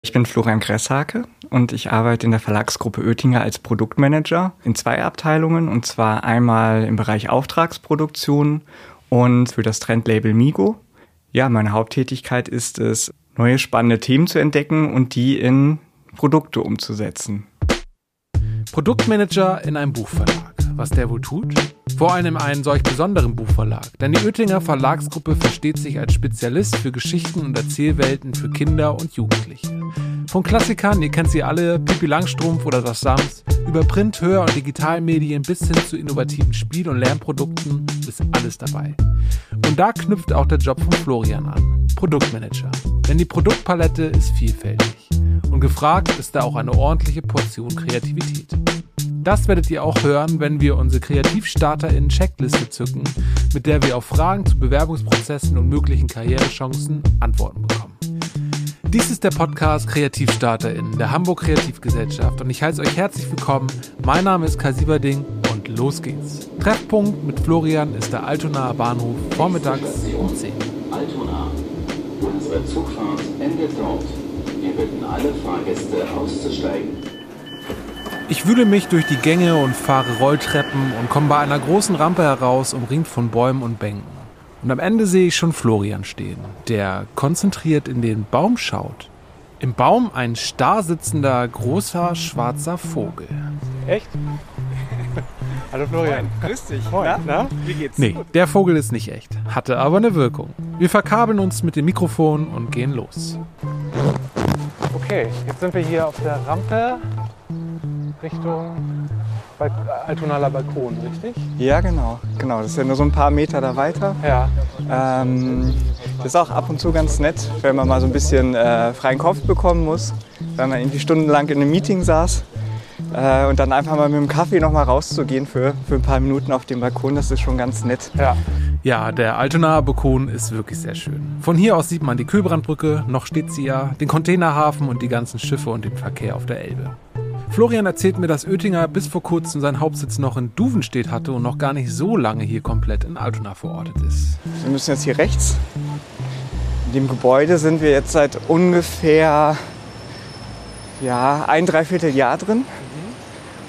Ich bin Florian Gresshake und ich arbeite in der Verlagsgruppe Oettinger als Produktmanager in zwei Abteilungen und zwar einmal im Bereich Auftragsproduktion und für das Trendlabel Migo. Ja, meine Haupttätigkeit ist es, neue spannende Themen zu entdecken und die in Produkte umzusetzen. Produktmanager in einem Buchverlag. Was der wohl tut? Vor allem einen solch besonderen Buchverlag. Denn die Oettinger Verlagsgruppe versteht sich als Spezialist für Geschichten und Erzählwelten für Kinder und Jugendliche. Von Klassikern, ihr kennt sie alle, Pippi Langstrumpf oder das Sams, über Print, Hör- und Digitalmedien bis hin zu innovativen Spiel- und Lernprodukten ist alles dabei. Und da knüpft auch der Job von Florian an. Produktmanager. Denn die Produktpalette ist vielfältig. Und gefragt ist da auch eine ordentliche Portion Kreativität. Das werdet ihr auch hören, wenn wir unsere KreativstarterInnen-Checkliste zücken, mit der wir auf Fragen zu Bewerbungsprozessen und möglichen Karrierechancen Antworten bekommen. Dies ist der Podcast KreativstarterInnen der Hamburg Kreativgesellschaft und ich heiße euch herzlich willkommen. Mein Name ist Kai Sieberding und los geht's. Treffpunkt mit Florian ist der Altonaer Bahnhof vormittags um 10. Altona. Unsere Zugfahrt endet dort. Wir bitten alle Fahrgäste auszusteigen. Ich wühle mich durch die Gänge und fahre Rolltreppen und komme bei einer großen Rampe heraus, umringt von Bäumen und Bänken. Und am Ende sehe ich schon Florian stehen, der konzentriert in den Baum schaut. Im Baum ein starr sitzender, großer, schwarzer Vogel. Echt? Hallo Florian. Grüß dich. Moin. Na? Na? Wie geht's? Nee, der Vogel ist nicht echt, hatte aber eine Wirkung. Wir verkabeln uns mit dem Mikrofon und gehen los. Okay, jetzt sind wir hier auf der Rampe Richtung Balk Altonaler Balkon, richtig? Ja, genau. Genau, das ist ja nur so ein paar Meter da weiter. Ja. Ähm, das ist auch ab und zu ganz nett, wenn man mal so ein bisschen äh, freien Kopf bekommen muss, wenn man irgendwie stundenlang in einem Meeting saß. Äh, und dann einfach mal mit dem Kaffee noch mal rauszugehen für, für ein paar Minuten auf dem Balkon, das ist schon ganz nett. Ja. Ja, der Altonaer Balkon ist wirklich sehr schön. Von hier aus sieht man die Kühlbrandbrücke, noch steht sie ja, den Containerhafen und die ganzen Schiffe und den Verkehr auf der Elbe. Florian erzählt mir, dass Oettinger bis vor kurzem seinen Hauptsitz noch in Duvenstedt hatte und noch gar nicht so lange hier komplett in Altona verortet ist. Wir müssen jetzt hier rechts. In dem Gebäude sind wir jetzt seit ungefähr ja, ein Dreivierteljahr drin.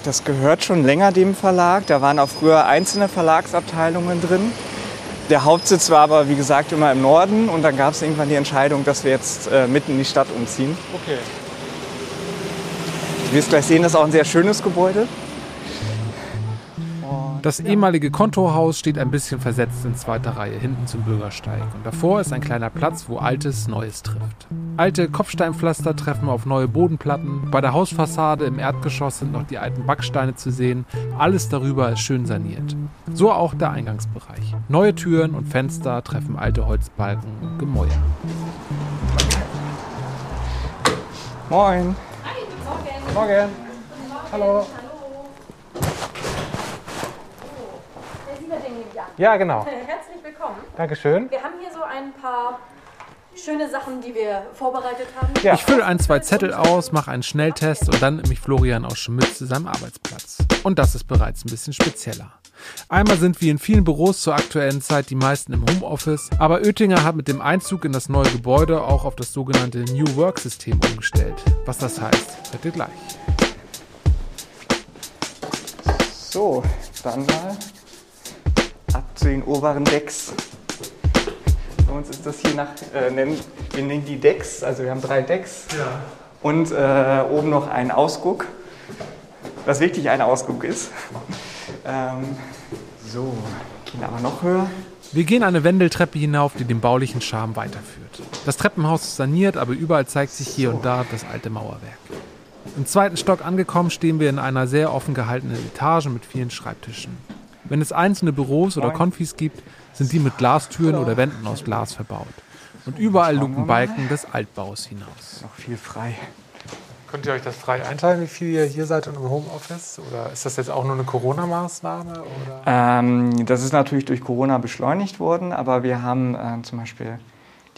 Das gehört schon länger dem Verlag. Da waren auch früher einzelne Verlagsabteilungen drin. Der Hauptsitz war aber, wie gesagt, immer im Norden. Und dann gab es irgendwann die Entscheidung, dass wir jetzt äh, mitten in die Stadt umziehen. Okay. Du wirst gleich sehen, das ist auch ein sehr schönes Gebäude. Das ehemalige Kontohaus steht ein bisschen versetzt in zweiter Reihe hinten zum Bürgersteig und davor ist ein kleiner Platz, wo Altes Neues trifft. Alte Kopfsteinpflaster treffen auf neue Bodenplatten, bei der Hausfassade im Erdgeschoss sind noch die alten Backsteine zu sehen, alles darüber ist schön saniert. So auch der Eingangsbereich. Neue Türen und Fenster treffen alte Holzbalken und Gemäuer. Moin. Morgen. Hallo. Nehme ich. Ja, genau. Herzlich willkommen. Dankeschön. Wir haben hier so ein paar schöne Sachen, die wir vorbereitet haben. Ja. Ich fülle ein, zwei Zettel aus, mache einen Schnelltest und dann nimmt mich Florian aus Schmitz zu seinem Arbeitsplatz. Und das ist bereits ein bisschen spezieller. Einmal sind wie in vielen Büros zur aktuellen Zeit die meisten im Homeoffice, aber Oettinger hat mit dem Einzug in das neue Gebäude auch auf das sogenannte New Work System umgestellt. Was das heißt, hört ihr gleich. So, dann mal ab zu den oberen Decks. Bei uns ist das hier nach, äh, nennen, wir nennen die Decks, also wir haben drei Decks und äh, oben noch ein Ausguck, was wirklich ein Ausguck ist. Ähm, so, gehen aber noch höher. Wir gehen eine Wendeltreppe hinauf, die den baulichen Charme weiterführt. Das Treppenhaus ist saniert, aber überall zeigt sich hier und da das alte Mauerwerk. Im zweiten Stock angekommen stehen wir in einer sehr offen gehaltenen Etage mit vielen Schreibtischen. Wenn es einzelne Büros oder. Konfis gibt, sind die mit Glastüren oder Wänden aus Glas verbaut. Und überall luken Balken des Altbaus hinaus. Noch viel frei. Könnt ihr euch das frei einteilen, wie viel ihr hier seid und im Homeoffice? Oder ist das jetzt auch nur eine Corona-Maßnahme? Ähm, das ist natürlich durch Corona beschleunigt worden, aber wir haben äh, zum Beispiel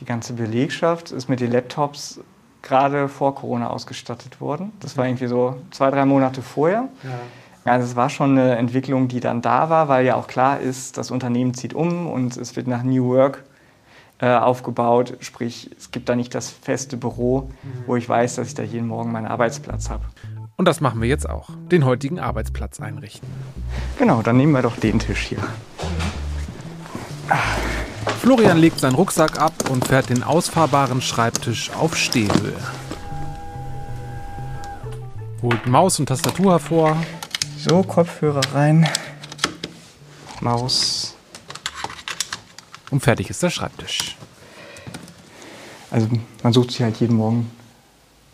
die ganze Belegschaft ist mit den Laptops gerade vor Corona ausgestattet worden. Das war irgendwie so zwei, drei Monate vorher. Ja. Also es war schon eine Entwicklung, die dann da war, weil ja auch klar ist, das Unternehmen zieht um und es wird nach New Work äh, aufgebaut. Sprich, es gibt da nicht das feste Büro, wo ich weiß, dass ich da jeden Morgen meinen Arbeitsplatz habe. Und das machen wir jetzt auch. Den heutigen Arbeitsplatz einrichten. Genau, dann nehmen wir doch den Tisch hier. Florian legt seinen Rucksack ab und fährt den ausfahrbaren Schreibtisch auf Stehhöhe. Holt Maus und Tastatur hervor. So, Kopfhörer rein. Maus. Und fertig ist der Schreibtisch. Also man sucht sich halt jeden Morgen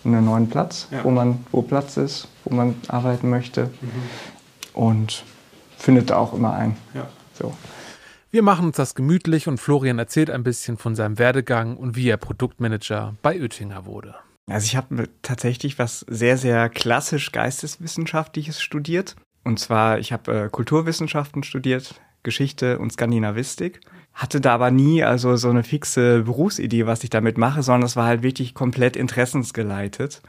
einen neuen Platz, Ja. wo man, wo Platz ist, wo man arbeiten möchte. Und findet da auch immer einen. So. Wir machen uns das gemütlich und Florian erzählt ein bisschen von seinem Werdegang und wie er Produktmanager bei Oettinger wurde. Also ich habe tatsächlich was sehr, sehr klassisch geisteswissenschaftliches studiert. Und zwar, ich habe äh, Kulturwissenschaften studiert, Geschichte und Skandinavistik. Hatte da aber nie also so eine fixe Berufsidee, was ich damit mache, sondern es war halt wirklich komplett interessensgeleitet.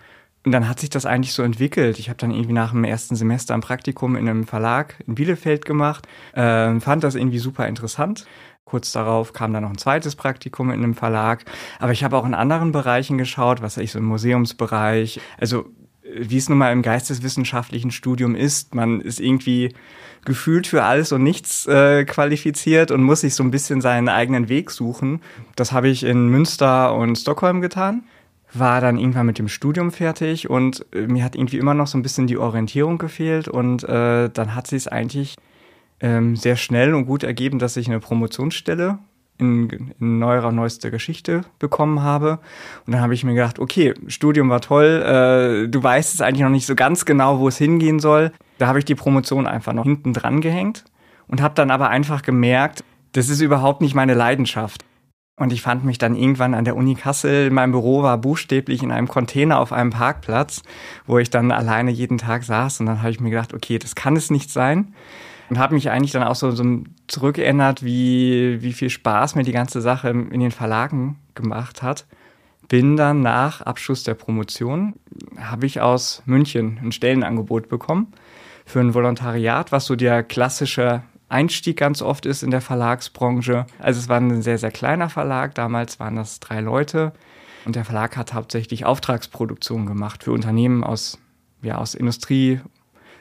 Und dann hat sich das eigentlich so entwickelt. Ich habe dann irgendwie nach dem ersten Semester ein Praktikum in einem Verlag in Bielefeld gemacht, ähm, fand das irgendwie super interessant. Kurz darauf kam dann noch ein zweites Praktikum in einem Verlag. Aber ich habe auch in anderen Bereichen geschaut, was ich so im Museumsbereich. Also äh, wie es nun mal im geisteswissenschaftlichen Studium ist, man ist irgendwie gefühlt für alles und nichts äh, qualifiziert und muss sich so ein bisschen seinen eigenen Weg suchen. Das habe ich in Münster und Stockholm getan war dann irgendwann mit dem Studium fertig und äh, mir hat irgendwie immer noch so ein bisschen die Orientierung gefehlt und äh, dann hat sich es eigentlich ähm, sehr schnell und gut ergeben, dass ich eine Promotionsstelle in, in neuerer, neuester Geschichte bekommen habe. Und dann habe ich mir gedacht, okay, Studium war toll, äh, du weißt es eigentlich noch nicht so ganz genau, wo es hingehen soll. Da habe ich die Promotion einfach noch hinten dran gehängt und habe dann aber einfach gemerkt, das ist überhaupt nicht meine Leidenschaft. Und ich fand mich dann irgendwann an der Uni Kassel, mein Büro war buchstäblich in einem Container auf einem Parkplatz, wo ich dann alleine jeden Tag saß. Und dann habe ich mir gedacht, okay, das kann es nicht sein. Und habe mich eigentlich dann auch so, so zurückerinnert, wie, wie viel Spaß mir die ganze Sache in den Verlagen gemacht hat. Bin dann nach Abschluss der Promotion, habe ich aus München ein Stellenangebot bekommen für ein Volontariat, was so der klassische Einstieg ganz oft ist in der Verlagsbranche. Also es war ein sehr, sehr kleiner Verlag. Damals waren das drei Leute. Und der Verlag hat hauptsächlich Auftragsproduktion gemacht für Unternehmen aus, ja, aus Industrie,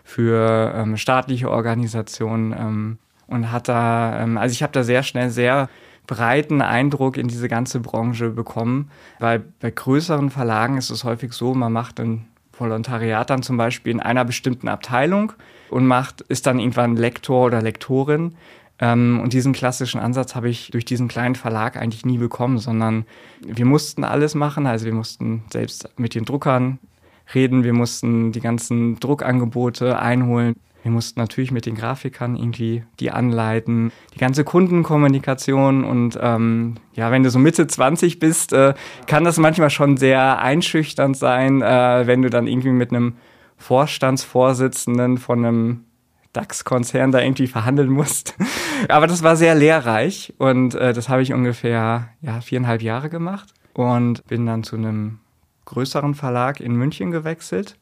für ähm, staatliche Organisationen ähm, und hat da, ähm, also ich habe da sehr schnell sehr breiten Eindruck in diese ganze Branche bekommen, weil bei größeren Verlagen ist es häufig so, man macht ein Volontariat dann zum Beispiel in einer bestimmten Abteilung und macht, ist dann irgendwann Lektor oder Lektorin. Ähm, und diesen klassischen Ansatz habe ich durch diesen kleinen Verlag eigentlich nie bekommen, sondern wir mussten alles machen. Also wir mussten selbst mit den Druckern reden, wir mussten die ganzen Druckangebote einholen. Wir mussten natürlich mit den Grafikern irgendwie die anleiten, die ganze Kundenkommunikation und ähm, ja, wenn du so Mitte 20 bist, äh, kann das manchmal schon sehr einschüchternd sein, äh, wenn du dann irgendwie mit einem Vorstandsvorsitzenden von einem DAX-Konzern da irgendwie verhandeln musst. Aber das war sehr lehrreich und äh, das habe ich ungefähr ja, viereinhalb Jahre gemacht und bin dann zu einem größeren Verlag in München gewechselt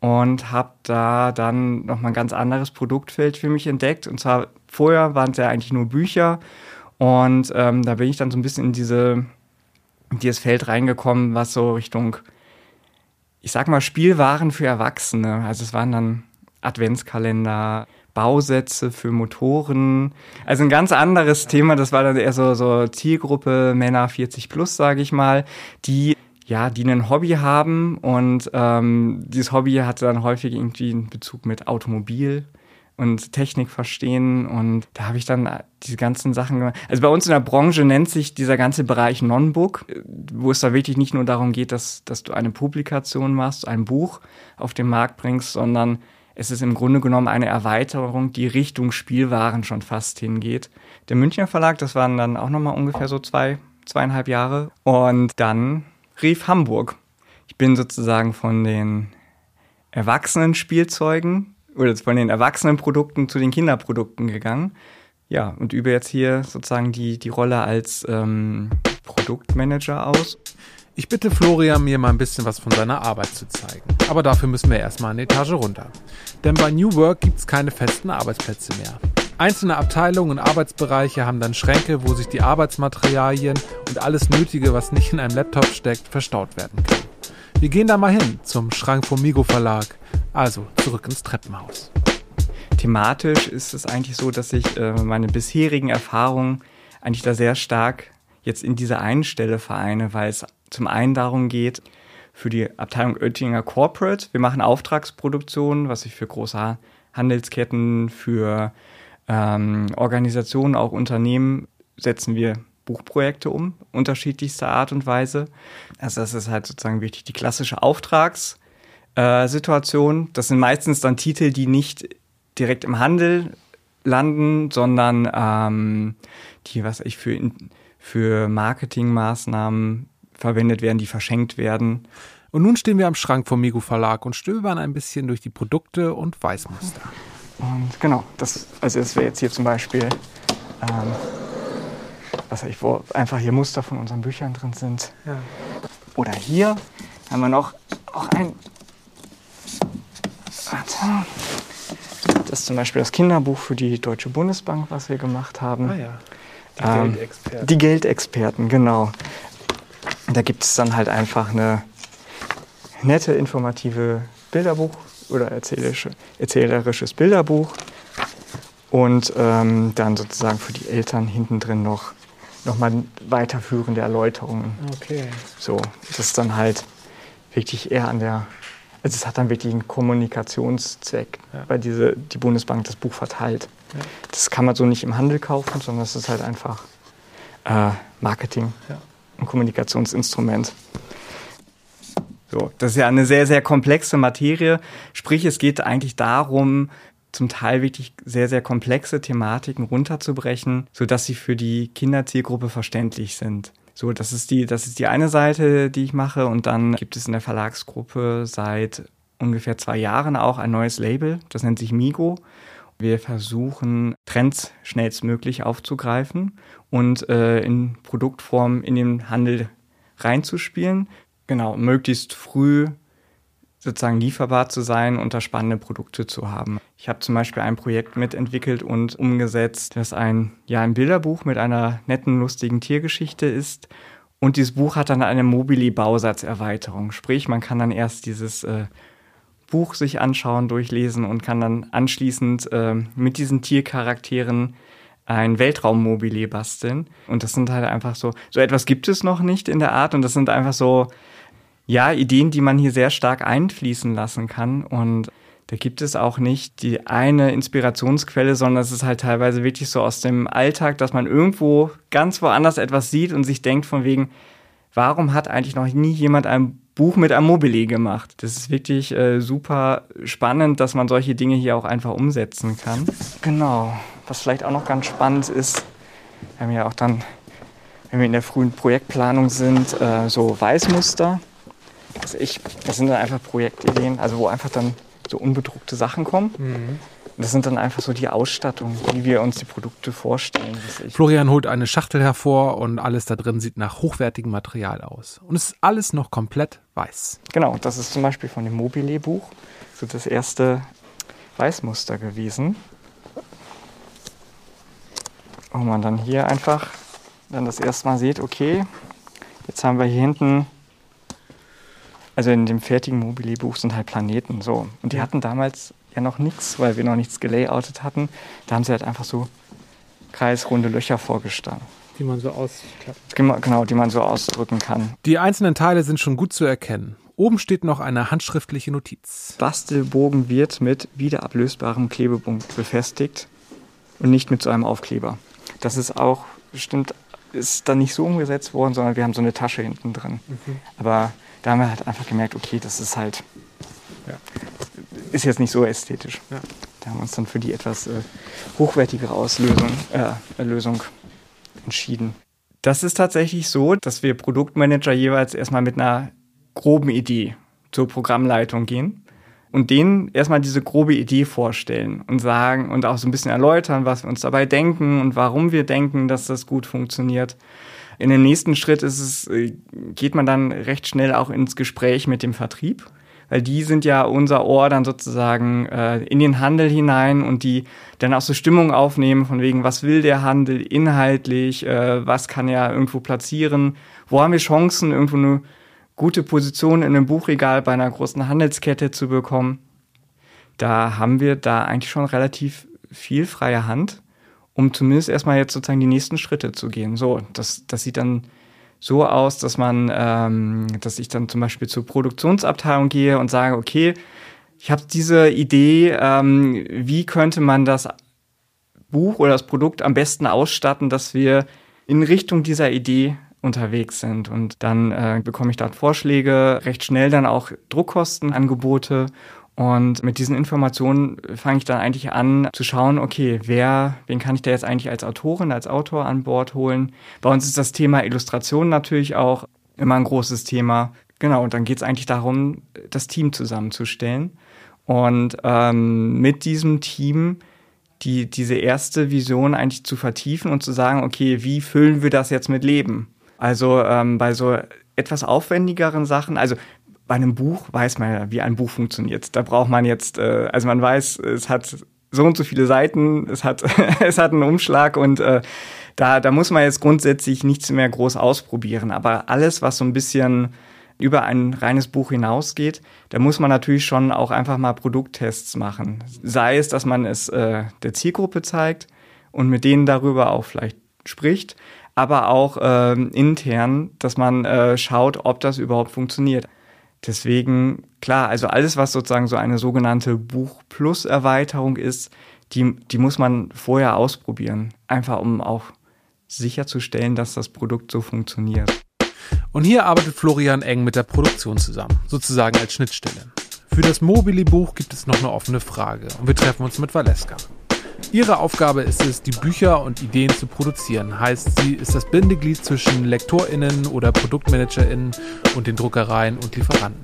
und habe da dann nochmal ein ganz anderes Produktfeld für mich entdeckt. Und zwar vorher waren es ja eigentlich nur Bücher und ähm, da bin ich dann so ein bisschen in diese in dieses Feld reingekommen, was so Richtung, ich sag mal, Spielwaren für Erwachsene. Also es waren dann Adventskalender, Bausätze für Motoren. Also ein ganz anderes Thema. Das war dann eher so, so Zielgruppe Männer 40 plus, sage ich mal, die ja, die ein Hobby haben und ähm, dieses Hobby hatte dann häufig irgendwie einen Bezug mit Automobil und Technik verstehen und da habe ich dann diese ganzen Sachen gemacht. Also bei uns in der Branche nennt sich dieser ganze Bereich Non-Book, wo es da wirklich nicht nur darum geht, dass, dass du eine Publikation machst, ein Buch auf den Markt bringst, sondern es ist im Grunde genommen eine Erweiterung, die Richtung Spielwaren schon fast hingeht. Der Münchner Verlag, das waren dann auch nochmal ungefähr so zwei, zweieinhalb Jahre und dann rief Hamburg. Ich bin sozusagen von den erwachsenen Spielzeugen oder von den erwachsenen Produkten zu den Kinderprodukten gegangen. Ja, und übe jetzt hier sozusagen die, die Rolle als ähm, Produktmanager aus. Ich bitte Florian, mir mal ein bisschen was von seiner Arbeit zu zeigen. Aber dafür müssen wir erstmal eine Etage runter. Denn bei New Work gibt es keine festen Arbeitsplätze mehr. Einzelne Abteilungen und Arbeitsbereiche haben dann Schränke, wo sich die Arbeitsmaterialien und alles Nötige, was nicht in einem Laptop steckt, verstaut werden kann. Wir gehen da mal hin zum Schrank vom Migo Verlag. Also zurück ins Treppenhaus. Thematisch ist es eigentlich so, dass ich äh, meine bisherigen Erfahrungen eigentlich da sehr stark jetzt in dieser einen Stelle vereine, weil es zum einen darum geht, für die Abteilung Oettinger Corporate, wir machen Auftragsproduktionen, was ich für große Handelsketten, für ähm, Organisationen, auch Unternehmen setzen wir Buchprojekte um, unterschiedlichster Art und Weise. Also das ist halt sozusagen wirklich die klassische Auftragssituation. Das sind meistens dann Titel, die nicht direkt im Handel landen, sondern ähm, die, was ich für, für Marketingmaßnahmen verwendet werden, die verschenkt werden. Und nun stehen wir am Schrank vom Migo Verlag und stöbern ein bisschen durch die Produkte und Weißmuster. Und genau, das, also das wäre jetzt hier zum Beispiel, ähm, was ich, wo einfach hier Muster von unseren Büchern drin sind. Ja. Oder hier haben wir noch auch ein. Warte. Das ist zum Beispiel das Kinderbuch für die Deutsche Bundesbank, was wir gemacht haben. Ah ja. Die ähm, Geldexperten. Die Geldexperten, genau. Da gibt es dann halt einfach eine nette, informative Bilderbuch oder erzählerische, erzählerisches Bilderbuch und ähm, dann sozusagen für die Eltern hinten drin noch nochmal weiterführende Erläuterungen. Okay. So, das ist dann halt wirklich eher an der, also es hat dann wirklich einen Kommunikationszweck, ja. weil diese, die Bundesbank das Buch verteilt. Ja. Das kann man so nicht im Handel kaufen, sondern es ist halt einfach äh, Marketing, ja. ein Kommunikationsinstrument. So, das ist ja eine sehr, sehr komplexe Materie. Sprich, es geht eigentlich darum, zum Teil wirklich sehr, sehr komplexe Thematiken runterzubrechen, sodass sie für die Kinderzielgruppe verständlich sind. So, das ist die, das ist die eine Seite, die ich mache. Und dann gibt es in der Verlagsgruppe seit ungefähr zwei Jahren auch ein neues Label. Das nennt sich Migo. Wir versuchen, Trends schnellstmöglich aufzugreifen und äh, in Produktform in den Handel reinzuspielen genau, möglichst früh sozusagen lieferbar zu sein und da spannende Produkte zu haben. Ich habe zum Beispiel ein Projekt mitentwickelt und umgesetzt, das ein, ja, ein Bilderbuch mit einer netten, lustigen Tiergeschichte ist. Und dieses Buch hat dann eine Mobili-Bausatzerweiterung. Sprich, man kann dann erst dieses äh, Buch sich anschauen, durchlesen und kann dann anschließend äh, mit diesen Tiercharakteren ein Weltraummobile basteln. Und das sind halt einfach so, so etwas gibt es noch nicht in der Art und das sind einfach so ja, Ideen, die man hier sehr stark einfließen lassen kann. Und da gibt es auch nicht die eine Inspirationsquelle, sondern es ist halt teilweise wirklich so aus dem Alltag, dass man irgendwo ganz woanders etwas sieht und sich denkt von wegen, warum hat eigentlich noch nie jemand ein Buch mit einem Mobile gemacht? Das ist wirklich äh, super spannend, dass man solche Dinge hier auch einfach umsetzen kann. Genau. Was vielleicht auch noch ganz spannend ist, wir haben ja auch dann, wenn wir in der frühen Projektplanung sind, äh, so Weißmuster. Also ich, das sind dann einfach Projektideen, also wo einfach dann so unbedruckte Sachen kommen. Mhm. Das sind dann einfach so die Ausstattung, wie wir uns die Produkte vorstellen. Florian holt eine Schachtel hervor und alles da drin sieht nach hochwertigem Material aus. Und es ist alles noch komplett weiß. Genau, das ist zum Beispiel von dem Mobile-Buch so das erste Weißmuster gewesen. Wo man dann hier einfach dann das erste Mal sieht, okay, jetzt haben wir hier hinten also in dem fertigen Mobile-Buch sind halt Planeten so. Und die hatten damals ja noch nichts, weil wir noch nichts gelayoutet hatten. Da haben sie halt einfach so kreisrunde Löcher vorgestanden. Die man so ausklappen Genau, die man so ausdrücken kann. Die einzelnen Teile sind schon gut zu erkennen. Oben steht noch eine handschriftliche Notiz. Bastelbogen wird mit wiederablösbarem Klebebund befestigt und nicht mit so einem Aufkleber. Das ist auch bestimmt, ist dann nicht so umgesetzt worden, sondern wir haben so eine Tasche hinten drin. Mhm. Aber da haben wir halt einfach gemerkt, okay, das ist halt, ja. ist jetzt nicht so ästhetisch. Ja. Da haben wir uns dann für die etwas äh, hochwertigere Auslösung, äh, Lösung entschieden. Das ist tatsächlich so, dass wir Produktmanager jeweils erstmal mit einer groben Idee zur Programmleitung gehen und denen erstmal diese grobe Idee vorstellen und sagen und auch so ein bisschen erläutern, was wir uns dabei denken und warum wir denken, dass das gut funktioniert. In dem nächsten Schritt ist es, äh, geht man dann recht schnell auch ins Gespräch mit dem Vertrieb, weil die sind ja unser Ohr dann sozusagen äh, in den Handel hinein und die dann auch so Stimmung aufnehmen von wegen, was will der Handel inhaltlich, äh, was kann er irgendwo platzieren, wo haben wir Chancen, irgendwo eine gute Position in einem Buchregal bei einer großen Handelskette zu bekommen. Da haben wir da eigentlich schon relativ viel freie Hand, um zumindest erstmal jetzt sozusagen die nächsten Schritte zu gehen. So, das, das sieht dann so aus, dass man, ähm, dass ich dann zum Beispiel zur Produktionsabteilung gehe und sage, okay, ich habe diese Idee, ähm, wie könnte man das Buch oder das Produkt am besten ausstatten, dass wir in Richtung dieser Idee unterwegs sind. Und dann äh, bekomme ich dort Vorschläge, recht schnell dann auch Druckkostenangebote. Und mit diesen Informationen fange ich dann eigentlich an zu schauen, okay, wer, wen kann ich da jetzt eigentlich als Autorin, als Autor an Bord holen? Bei uns ist das Thema Illustration natürlich auch immer ein großes Thema. Genau, und dann geht es eigentlich darum, das Team zusammenzustellen. Und ähm, mit diesem Team die, diese erste Vision eigentlich zu vertiefen und zu sagen, okay, wie füllen wir das jetzt mit Leben? Also ähm, bei so etwas aufwendigeren Sachen, also bei einem Buch weiß man ja, wie ein Buch funktioniert. Da braucht man jetzt, äh, also man weiß, es hat so und so viele Seiten, es hat, es hat einen Umschlag und äh, da, da muss man jetzt grundsätzlich nichts mehr groß ausprobieren. Aber alles, was so ein bisschen über ein reines Buch hinausgeht, da muss man natürlich schon auch einfach mal Produkttests machen. Sei es, dass man es äh, der Zielgruppe zeigt und mit denen darüber auch vielleicht spricht, aber auch äh, intern, dass man äh, schaut, ob das überhaupt funktioniert. Deswegen, klar, also alles, was sozusagen so eine sogenannte Buch-Plus-Erweiterung ist, die, die muss man vorher ausprobieren. Einfach um auch sicherzustellen, dass das Produkt so funktioniert. Und hier arbeitet Florian eng mit der Produktion zusammen, sozusagen als Schnittstelle. Für das Mobili-Buch gibt es noch eine offene Frage und wir treffen uns mit Valeska. Ihre Aufgabe ist es, die Bücher und Ideen zu produzieren. Heißt, sie ist das Bindeglied zwischen LektorInnen oder ProduktmanagerInnen und den Druckereien und Lieferanten.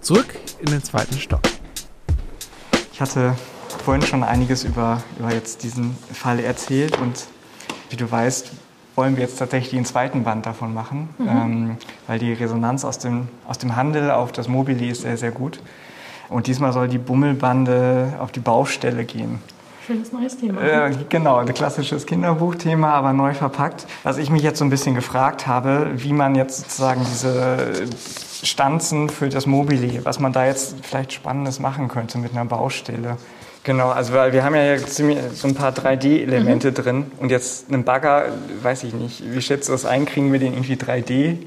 Zurück in den zweiten Stock. Ich hatte vorhin schon einiges über, über jetzt diesen Fall erzählt und wie du weißt, wollen wir jetzt tatsächlich den zweiten Band davon machen, mhm. ähm, weil die Resonanz aus dem, aus dem Handel auf das Mobili ist sehr, sehr gut. Und diesmal soll die Bummelbande auf die Baustelle gehen. Schönes neues Thema. Äh, genau, ein klassisches Kinderbuchthema, aber neu verpackt. Was ich mich jetzt so ein bisschen gefragt habe, wie man jetzt sozusagen diese Stanzen für das Mobili, was man da jetzt vielleicht Spannendes machen könnte mit einer Baustelle. Genau, also weil wir haben ja so ein paar 3D-Elemente mhm. drin und jetzt einen Bagger, weiß ich nicht, wie schätzt du das ein, kriegen wir den irgendwie 3D?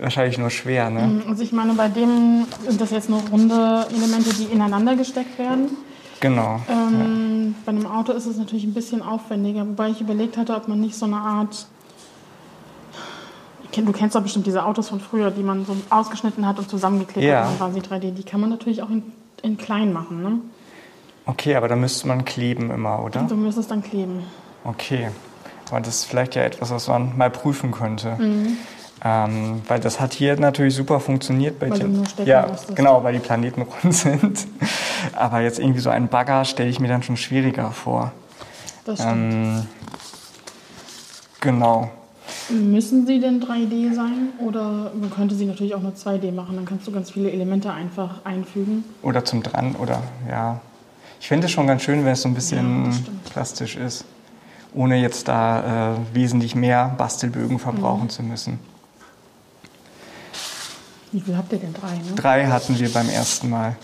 Wahrscheinlich nur schwer, ne? Mhm, also ich meine, bei dem sind das jetzt nur runde Elemente, die ineinander gesteckt werden. Genau. Ähm, ja. Bei einem Auto ist es natürlich ein bisschen aufwendiger, wobei ich überlegt hatte, ob man nicht so eine Art. Du kennst doch bestimmt diese Autos von früher, die man so ausgeschnitten hat und zusammengeklebt ja. hat, quasi 3D. Die kann man natürlich auch in, in klein machen, ne? Okay, aber da müsste man kleben immer, oder? Du müsstest dann kleben. Okay. Aber das ist vielleicht ja etwas, was man mal prüfen könnte. Mhm. Ähm, weil das hat hier natürlich super funktioniert bei weil den, ja, genau, weil die Planeten rund sind. Aber jetzt irgendwie so einen Bagger stelle ich mir dann schon schwieriger vor. Das stimmt. Ähm, genau. Müssen sie denn 3D sein oder man könnte sie natürlich auch nur 2D machen? Dann kannst du ganz viele Elemente einfach einfügen. Oder zum dran oder ja. Ich finde es schon ganz schön, wenn es so ein bisschen ja, plastisch ist, ohne jetzt da äh, wesentlich mehr Bastelbögen verbrauchen mhm. zu müssen. Wie viel habt ihr denn? Drei, ne? Drei hatten wir beim ersten Mal.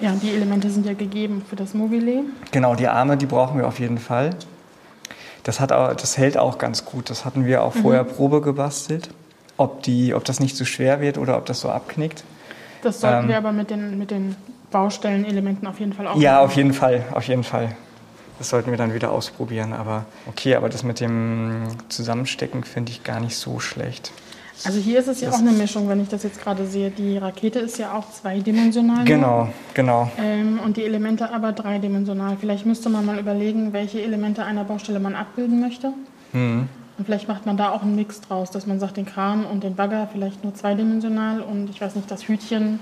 Ja, die Elemente sind ja gegeben für das Mobile. Genau, die Arme, die brauchen wir auf jeden Fall. Das, hat auch, das hält auch ganz gut. Das hatten wir auch mhm. vorher Probe gebastelt, ob, die, ob das nicht zu schwer wird oder ob das so abknickt. Das sollten ähm, wir aber mit den, mit den Baustellenelementen auf jeden Fall auch Ja, machen. auf jeden Fall, auf jeden Fall. Das sollten wir dann wieder ausprobieren. Aber okay, aber das mit dem Zusammenstecken finde ich gar nicht so schlecht. Also hier ist es ja das auch eine Mischung, wenn ich das jetzt gerade sehe. Die Rakete ist ja auch zweidimensional. Genau, genau. Ähm, und die Elemente aber dreidimensional. Vielleicht müsste man mal überlegen, welche Elemente einer Baustelle man abbilden möchte. Mhm. Und vielleicht macht man da auch einen Mix draus, dass man sagt, den Kran und den Bagger vielleicht nur zweidimensional und ich weiß nicht, das Hütchen,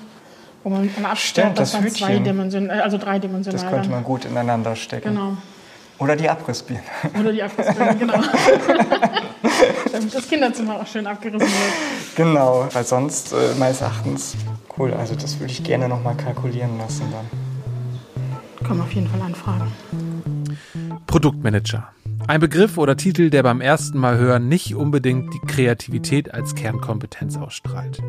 wo man dann abstellt, das, das dann zweidimensional, also dreidimensional. Das könnte man gut ineinander stecken. Genau. Oder die Abrissbirne. Oder die Abrissbirne, genau. Damit das Kinderzimmer auch schön abgerissen wird. Genau, weil sonst äh, meines Erachtens cool. Also das würde ich gerne nochmal kalkulieren lassen dann. Kommen auf jeden Fall Anfragen. Produktmanager. Ein Begriff oder Titel, der beim ersten Mal hören nicht unbedingt die Kreativität als Kernkompetenz ausstrahlt.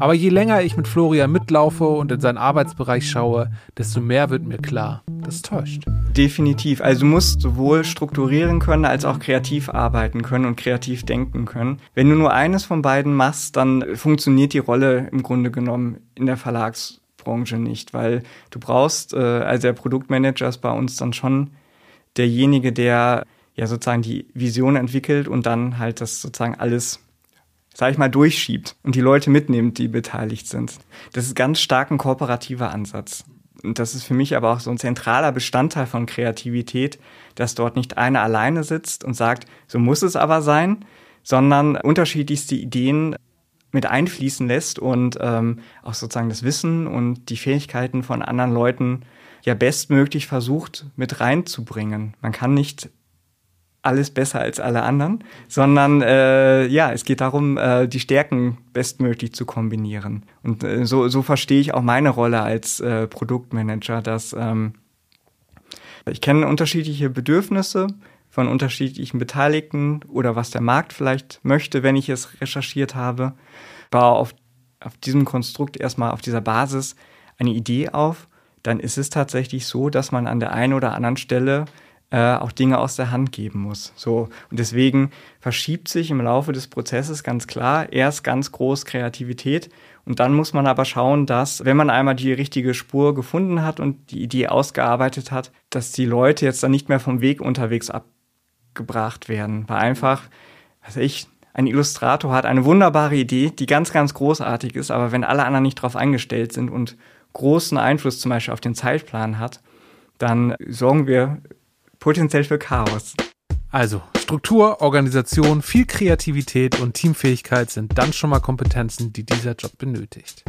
Aber je länger ich mit Florian mitlaufe und in seinen Arbeitsbereich schaue, desto mehr wird mir klar, das täuscht. Definitiv. Also du musst sowohl strukturieren können als auch kreativ arbeiten können und kreativ denken können. Wenn du nur eines von beiden machst, dann funktioniert die Rolle im Grunde genommen in der Verlagsbranche nicht, weil du brauchst, äh, also der Produktmanager ist bei uns dann schon derjenige, der ja sozusagen die Vision entwickelt und dann halt das sozusagen alles, sag ich mal, durchschiebt und die Leute mitnimmt, die beteiligt sind. Das ist ganz stark ein kooperativer Ansatz. Und das ist für mich aber auch so ein zentraler Bestandteil von Kreativität, dass dort nicht einer alleine sitzt und sagt, so muss es aber sein, sondern unterschiedlichste Ideen mit einfließen lässt und ähm, auch sozusagen das Wissen und die Fähigkeiten von anderen Leuten ja bestmöglich versucht mit reinzubringen. Man kann nicht alles besser als alle anderen, sondern äh, ja, es geht darum, äh, die Stärken bestmöglich zu kombinieren. Und äh, so, so verstehe ich auch meine Rolle als äh, Produktmanager, dass ähm, ich kenne unterschiedliche Bedürfnisse von unterschiedlichen Beteiligten oder was der Markt vielleicht möchte, wenn ich es recherchiert habe, baue auf, auf diesem Konstrukt erstmal auf dieser Basis eine Idee auf, dann ist es tatsächlich so, dass man an der einen oder anderen Stelle äh, auch Dinge aus der Hand geben muss. So. Und deswegen verschiebt sich im Laufe des Prozesses ganz klar erst ganz groß Kreativität. Und dann muss man aber schauen, dass wenn man einmal die richtige Spur gefunden hat und die Idee ausgearbeitet hat, dass die Leute jetzt dann nicht mehr vom Weg unterwegs abgebracht werden, weil einfach, was ich ein Illustrator hat eine wunderbare Idee, die ganz, ganz großartig ist, aber wenn alle anderen nicht darauf eingestellt sind und großen Einfluss zum Beispiel auf den Zeitplan hat, dann sorgen wir potenziell für Chaos. Also, Struktur, Organisation, viel Kreativität und Teamfähigkeit sind dann schon mal Kompetenzen, die dieser Job benötigt.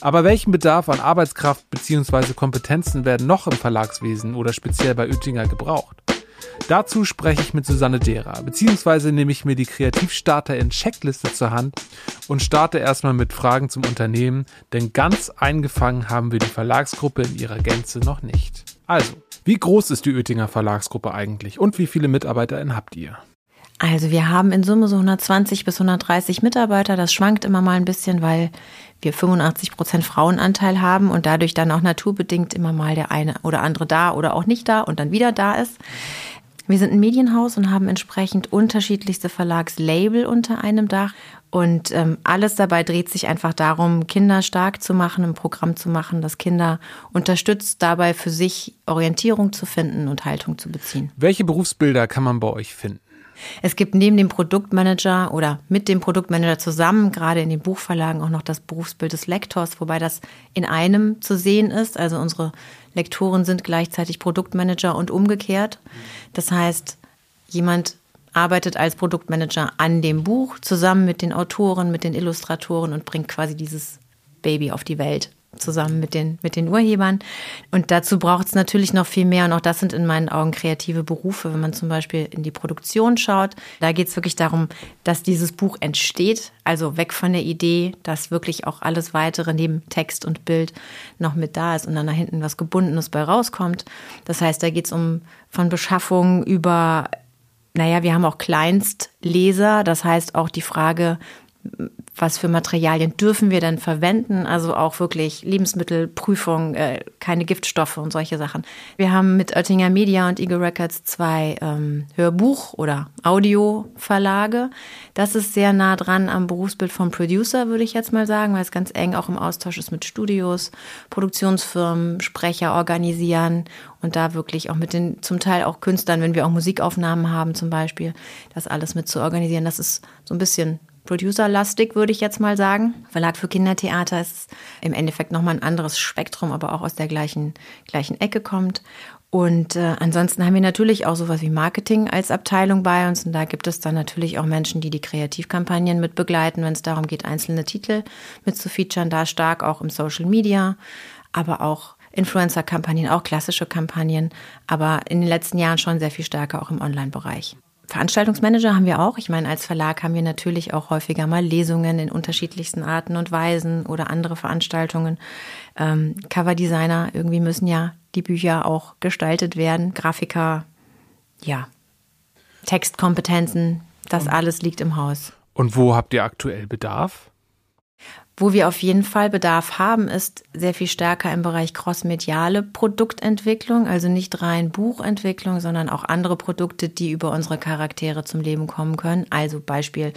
Aber welchen Bedarf an Arbeitskraft bzw. Kompetenzen werden noch im Verlagswesen oder speziell bei Oettinger gebraucht? Dazu spreche ich mit Susanne Dera, beziehungsweise nehme ich mir die Kreativstarter in Checkliste zur Hand und starte erstmal mit Fragen zum Unternehmen, denn ganz eingefangen haben wir die Verlagsgruppe in ihrer Gänze noch nicht. Also, wie groß ist die Oettinger Verlagsgruppe eigentlich und wie viele MitarbeiterInnen habt ihr? Also wir haben in Summe so 120 bis 130 Mitarbeiter. Das schwankt immer mal ein bisschen, weil wir 85 Prozent Frauenanteil haben und dadurch dann auch naturbedingt immer mal der eine oder andere da oder auch nicht da und dann wieder da ist. Wir sind ein Medienhaus und haben entsprechend unterschiedlichste Verlagslabel unter einem Dach. Und ähm, alles dabei dreht sich einfach darum, Kinder stark zu machen, ein Programm zu machen, das Kinder unterstützt, dabei für sich Orientierung zu finden und Haltung zu beziehen. Welche Berufsbilder kann man bei euch finden? Es gibt neben dem Produktmanager oder mit dem Produktmanager zusammen, gerade in den Buchverlagen, auch noch das Berufsbild des Lektors, wobei das in einem zu sehen ist. Also unsere Lektoren sind gleichzeitig Produktmanager und umgekehrt. Das heißt, jemand arbeitet als Produktmanager an dem Buch zusammen mit den Autoren, mit den Illustratoren und bringt quasi dieses Baby auf die Welt zusammen mit den, mit den Urhebern. Und dazu braucht es natürlich noch viel mehr. Und auch das sind in meinen Augen kreative Berufe. Wenn man zum Beispiel in die Produktion schaut, da geht es wirklich darum, dass dieses Buch entsteht. Also weg von der Idee, dass wirklich auch alles weitere neben Text und Bild noch mit da ist und dann da hinten was Gebundenes bei rauskommt. Das heißt, da geht es um von Beschaffung über naja, wir haben auch Kleinstleser, das heißt auch die Frage, was für Materialien dürfen wir denn verwenden? Also auch wirklich Lebensmittelprüfung, äh, keine Giftstoffe und solche Sachen. Wir haben mit Oettinger Media und Eagle Records zwei ähm, Hörbuch- oder Audioverlage. Das ist sehr nah dran am Berufsbild vom Producer, würde ich jetzt mal sagen, weil es ganz eng auch im Austausch ist mit Studios, Produktionsfirmen, Sprecher organisieren und da wirklich auch mit den zum Teil auch Künstlern, wenn wir auch Musikaufnahmen haben zum Beispiel, das alles mit zu organisieren. Das ist so ein bisschen Producer-lastig, würde ich jetzt mal sagen. Verlag für Kindertheater ist im Endeffekt nochmal ein anderes Spektrum, aber auch aus der gleichen, gleichen Ecke kommt. Und äh, ansonsten haben wir natürlich auch sowas wie Marketing als Abteilung bei uns. Und da gibt es dann natürlich auch Menschen, die die Kreativkampagnen mit begleiten, wenn es darum geht, einzelne Titel mit zu featuren. Da stark auch im Social Media, aber auch Influencer-Kampagnen, auch klassische Kampagnen, aber in den letzten Jahren schon sehr viel stärker auch im Online-Bereich. Veranstaltungsmanager haben wir auch. Ich meine, als Verlag haben wir natürlich auch häufiger mal Lesungen in unterschiedlichsten Arten und Weisen oder andere Veranstaltungen. Ähm, Coverdesigner, irgendwie müssen ja die Bücher auch gestaltet werden. Grafiker, ja. Textkompetenzen, das alles liegt im Haus. Und wo habt ihr aktuell Bedarf? Wo wir auf jeden Fall Bedarf haben, ist sehr viel stärker im Bereich crossmediale Produktentwicklung, also nicht rein Buchentwicklung, sondern auch andere Produkte, die über unsere Charaktere zum Leben kommen können. Also Beispiel,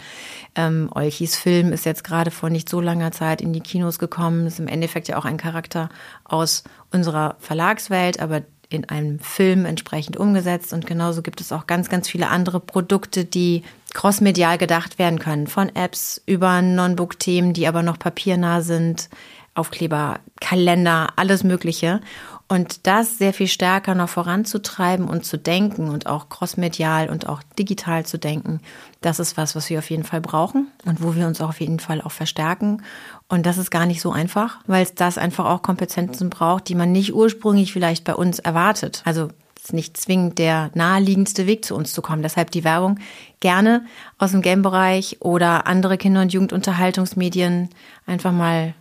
ähm, Olchis Film ist jetzt gerade vor nicht so langer Zeit in die Kinos gekommen, ist im Endeffekt ja auch ein Charakter aus unserer Verlagswelt, aber in einem Film entsprechend umgesetzt. Und genauso gibt es auch ganz, ganz viele andere Produkte, die crossmedial gedacht werden können. Von Apps über Non-Book-Themen, die aber noch papiernah sind, Aufkleber, Kalender, alles Mögliche. Und das sehr viel stärker noch voranzutreiben und zu denken und auch crossmedial und auch digital zu denken, das ist was, was wir auf jeden Fall brauchen und wo wir uns auch auf jeden Fall auch verstärken. Und das ist gar nicht so einfach, weil es das einfach auch Kompetenzen braucht, die man nicht ursprünglich vielleicht bei uns erwartet. Also ist nicht zwingend der naheliegendste Weg zu uns zu kommen. Deshalb die Werbung gerne aus dem Game-Bereich oder andere Kinder- und Jugendunterhaltungsmedien einfach mal,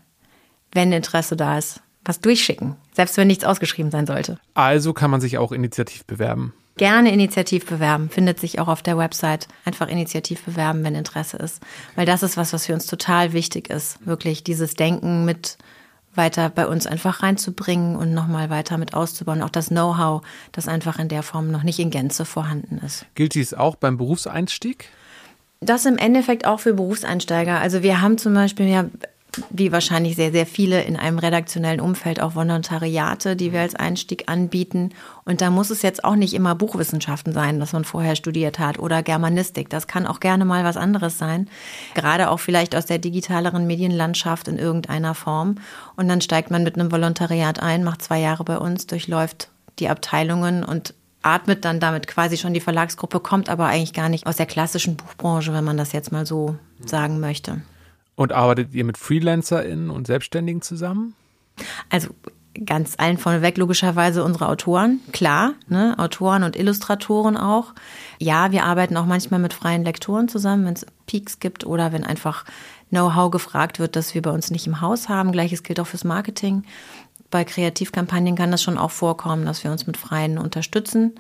wenn Interesse da ist, was durchschicken, selbst wenn nichts ausgeschrieben sein sollte. Also kann man sich auch initiativ bewerben. Gerne initiativ bewerben, findet sich auch auf der Website. Einfach initiativ bewerben, wenn Interesse ist. Weil das ist was, was für uns total wichtig ist. Wirklich dieses Denken mit weiter bei uns einfach reinzubringen und nochmal weiter mit auszubauen. Auch das Know-how, das einfach in der Form noch nicht in Gänze vorhanden ist. Gilt dies auch beim Berufseinstieg? Das im Endeffekt auch für Berufseinsteiger. Also wir haben zum Beispiel ja wie wahrscheinlich sehr, sehr viele in einem redaktionellen Umfeld auch Volontariate, die wir als Einstieg anbieten. Und da muss es jetzt auch nicht immer Buchwissenschaften sein, was man vorher studiert hat oder Germanistik. Das kann auch gerne mal was anderes sein. Gerade auch vielleicht aus der digitaleren Medienlandschaft in irgendeiner Form. Und dann steigt man mit einem Volontariat ein, macht zwei Jahre bei uns, durchläuft die Abteilungen und atmet dann damit quasi schon die Verlagsgruppe, kommt aber eigentlich gar nicht aus der klassischen Buchbranche, wenn man das jetzt mal so sagen möchte. Und arbeitet ihr mit FreelancerInnen und Selbstständigen zusammen? Also ganz allen vorneweg logischerweise unsere Autoren, klar, ne? Autoren und Illustratoren auch. Ja, wir arbeiten auch manchmal mit freien Lektoren zusammen, wenn es Peaks gibt oder wenn einfach Know-how gefragt wird, das wir bei uns nicht im Haus haben. Gleiches gilt auch fürs Marketing. Bei Kreativkampagnen kann das schon auch vorkommen, dass wir uns mit Freien unterstützen.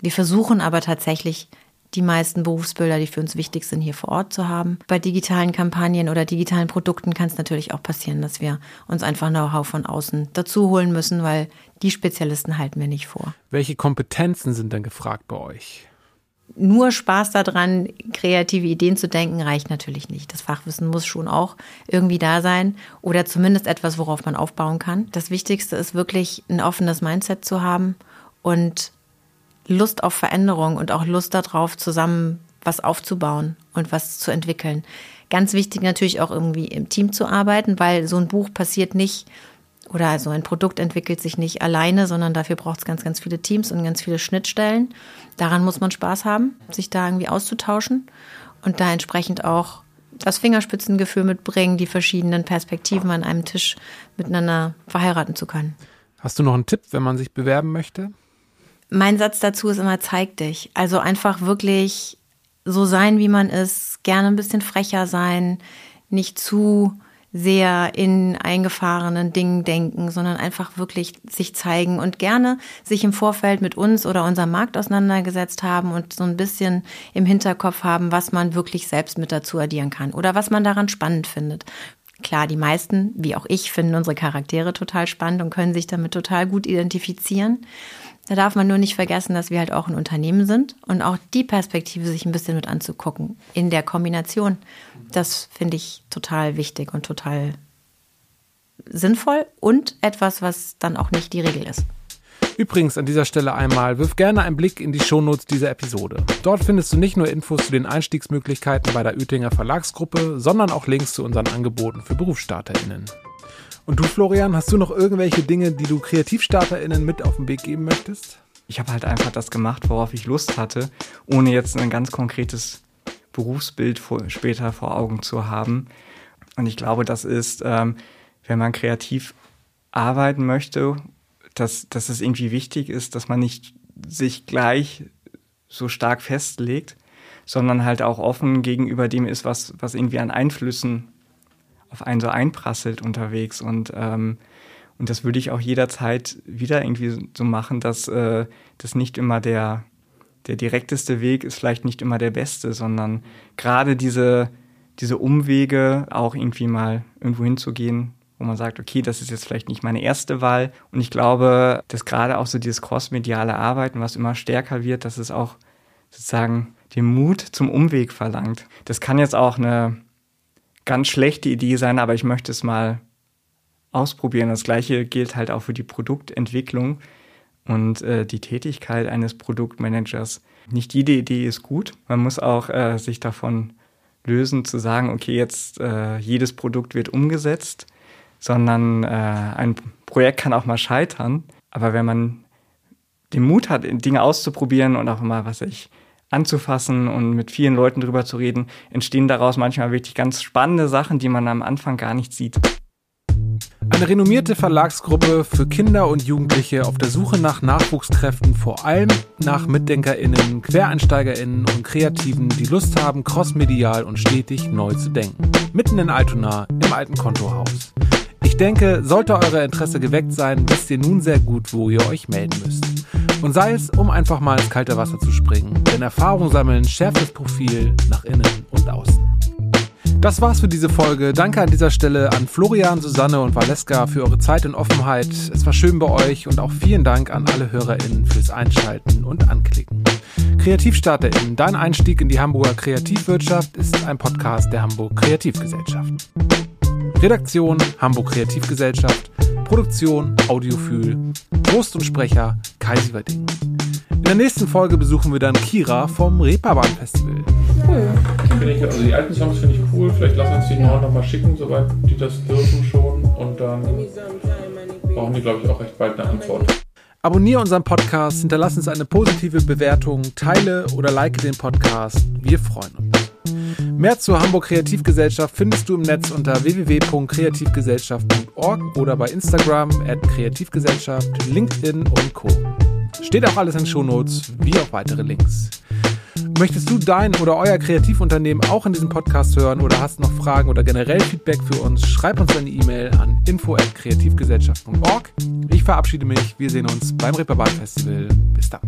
Wir versuchen aber tatsächlich die meisten Berufsbilder, die für uns wichtig sind, hier vor Ort zu haben. Bei digitalen Kampagnen oder digitalen Produkten kann es natürlich auch passieren, dass wir uns einfach Know-how von außen dazu holen müssen, weil die Spezialisten halten wir nicht vor. Welche Kompetenzen sind dann gefragt bei euch? Nur Spaß daran, kreative Ideen zu denken, reicht natürlich nicht. Das Fachwissen muss schon auch irgendwie da sein oder zumindest etwas, worauf man aufbauen kann. Das Wichtigste ist wirklich ein offenes Mindset zu haben und Lust auf Veränderung und auch Lust darauf, zusammen was aufzubauen und was zu entwickeln. Ganz wichtig natürlich auch irgendwie im Team zu arbeiten, weil so ein Buch passiert nicht oder so ein Produkt entwickelt sich nicht alleine, sondern dafür braucht es ganz, ganz viele Teams und ganz viele Schnittstellen. Daran muss man Spaß haben, sich da irgendwie auszutauschen und da entsprechend auch das Fingerspitzengefühl mitbringen, die verschiedenen Perspektiven an einem Tisch miteinander verheiraten zu können. Hast du noch einen Tipp, wenn man sich bewerben möchte? Mein Satz dazu ist immer, zeig dich. Also einfach wirklich so sein, wie man ist, gerne ein bisschen frecher sein, nicht zu sehr in eingefahrenen Dingen denken, sondern einfach wirklich sich zeigen und gerne sich im Vorfeld mit uns oder unserem Markt auseinandergesetzt haben und so ein bisschen im Hinterkopf haben, was man wirklich selbst mit dazu addieren kann oder was man daran spannend findet. Klar, die meisten, wie auch ich, finden unsere Charaktere total spannend und können sich damit total gut identifizieren. Da darf man nur nicht vergessen, dass wir halt auch ein Unternehmen sind und auch die Perspektive sich ein bisschen mit anzugucken in der Kombination. Das finde ich total wichtig und total sinnvoll und etwas, was dann auch nicht die Regel ist. Übrigens an dieser Stelle einmal, wirf gerne einen Blick in die Shownotes dieser Episode. Dort findest du nicht nur Infos zu den Einstiegsmöglichkeiten bei der Oettinger Verlagsgruppe, sondern auch Links zu unseren Angeboten für BerufsstarterInnen. Und du, Florian, hast du noch irgendwelche Dinge, die du KreativstarterInnen mit auf den Weg geben möchtest? Ich habe halt einfach das gemacht, worauf ich Lust hatte, ohne jetzt ein ganz konkretes Berufsbild vor, später vor Augen zu haben. Und ich glaube, das ist, ähm, wenn man kreativ arbeiten möchte, dass, dass es irgendwie wichtig ist, dass man nicht sich gleich so stark festlegt, sondern halt auch offen gegenüber dem ist, was, was irgendwie an Einflüssen auf einen so einprasselt unterwegs. Und, ähm, und das würde ich auch jederzeit wieder irgendwie so machen, dass äh, das nicht immer der, der direkteste Weg ist, vielleicht nicht immer der beste, sondern gerade diese, diese Umwege auch irgendwie mal irgendwo hinzugehen, wo man sagt, okay, das ist jetzt vielleicht nicht meine erste Wahl. Und ich glaube, dass gerade auch so dieses crossmediale Arbeiten, was immer stärker wird, dass es auch sozusagen den Mut zum Umweg verlangt. Das kann jetzt auch eine ganz schlechte Idee sein, aber ich möchte es mal ausprobieren. Das gleiche gilt halt auch für die Produktentwicklung und äh, die Tätigkeit eines Produktmanagers. Nicht jede Idee ist gut. Man muss auch äh, sich davon lösen, zu sagen, okay, jetzt äh, jedes Produkt wird umgesetzt, sondern äh, ein Projekt kann auch mal scheitern. Aber wenn man den Mut hat, Dinge auszuprobieren und auch mal, was ich, anzufassen und mit vielen Leuten drüber zu reden, entstehen daraus manchmal wirklich ganz spannende Sachen, die man am Anfang gar nicht sieht. Eine renommierte Verlagsgruppe für Kinder und Jugendliche auf der Suche nach Nachwuchskräften, vor allem nach MitdenkerInnen, QuereinsteigerInnen und Kreativen, die Lust haben, crossmedial und stetig neu zu denken. Mitten in Altona, im alten Kontohaus. Ich denke, sollte euer Interesse geweckt sein, wisst ihr nun sehr gut, wo ihr euch melden müsst. Und sei es, um einfach mal ins kalte Wasser zu springen, denn Erfahrung sammeln schärft das Profil nach innen und außen. Das war's für diese Folge. Danke an dieser Stelle an Florian, Susanne und Valeska für eure Zeit und Offenheit. Es war schön bei euch und auch vielen Dank an alle HörerInnen fürs Einschalten und Anklicken. KreativstarterInnen, dein Einstieg in die Hamburger Kreativwirtschaft ist ein Podcast der Hamburg Kreativgesellschaft. Redaktion Hamburg Kreativgesellschaft, Produktion Audiophil, Host und Sprecher Kai Sieverding. In der nächsten Folge besuchen wir dann Kira vom Reeperbahn Festival. Cool. Ich, also die alten Songs finde ich cool. Vielleicht lassen wir uns die neuen nochmal schicken, soweit die das dürfen schon. Und dann brauchen die, glaube ich, auch recht bald eine Antwort. Abonniere unseren Podcast, hinterlass uns eine positive Bewertung, teile oder like den Podcast. Wir freuen uns. Mehr zur Hamburg Kreativgesellschaft findest du im Netz unter www.kreativgesellschaft.org oder bei Instagram at Kreativgesellschaft, LinkedIn und Co. Steht auch alles in Shownotes, wie auch weitere Links. Möchtest du dein oder euer Kreativunternehmen auch in diesem Podcast hören oder hast noch Fragen oder generell Feedback für uns, schreib uns eine E-Mail an info@kreativgesellschaft.org. Ich verabschiede mich, wir sehen uns beim Reeperbahn Festival. Bis dann.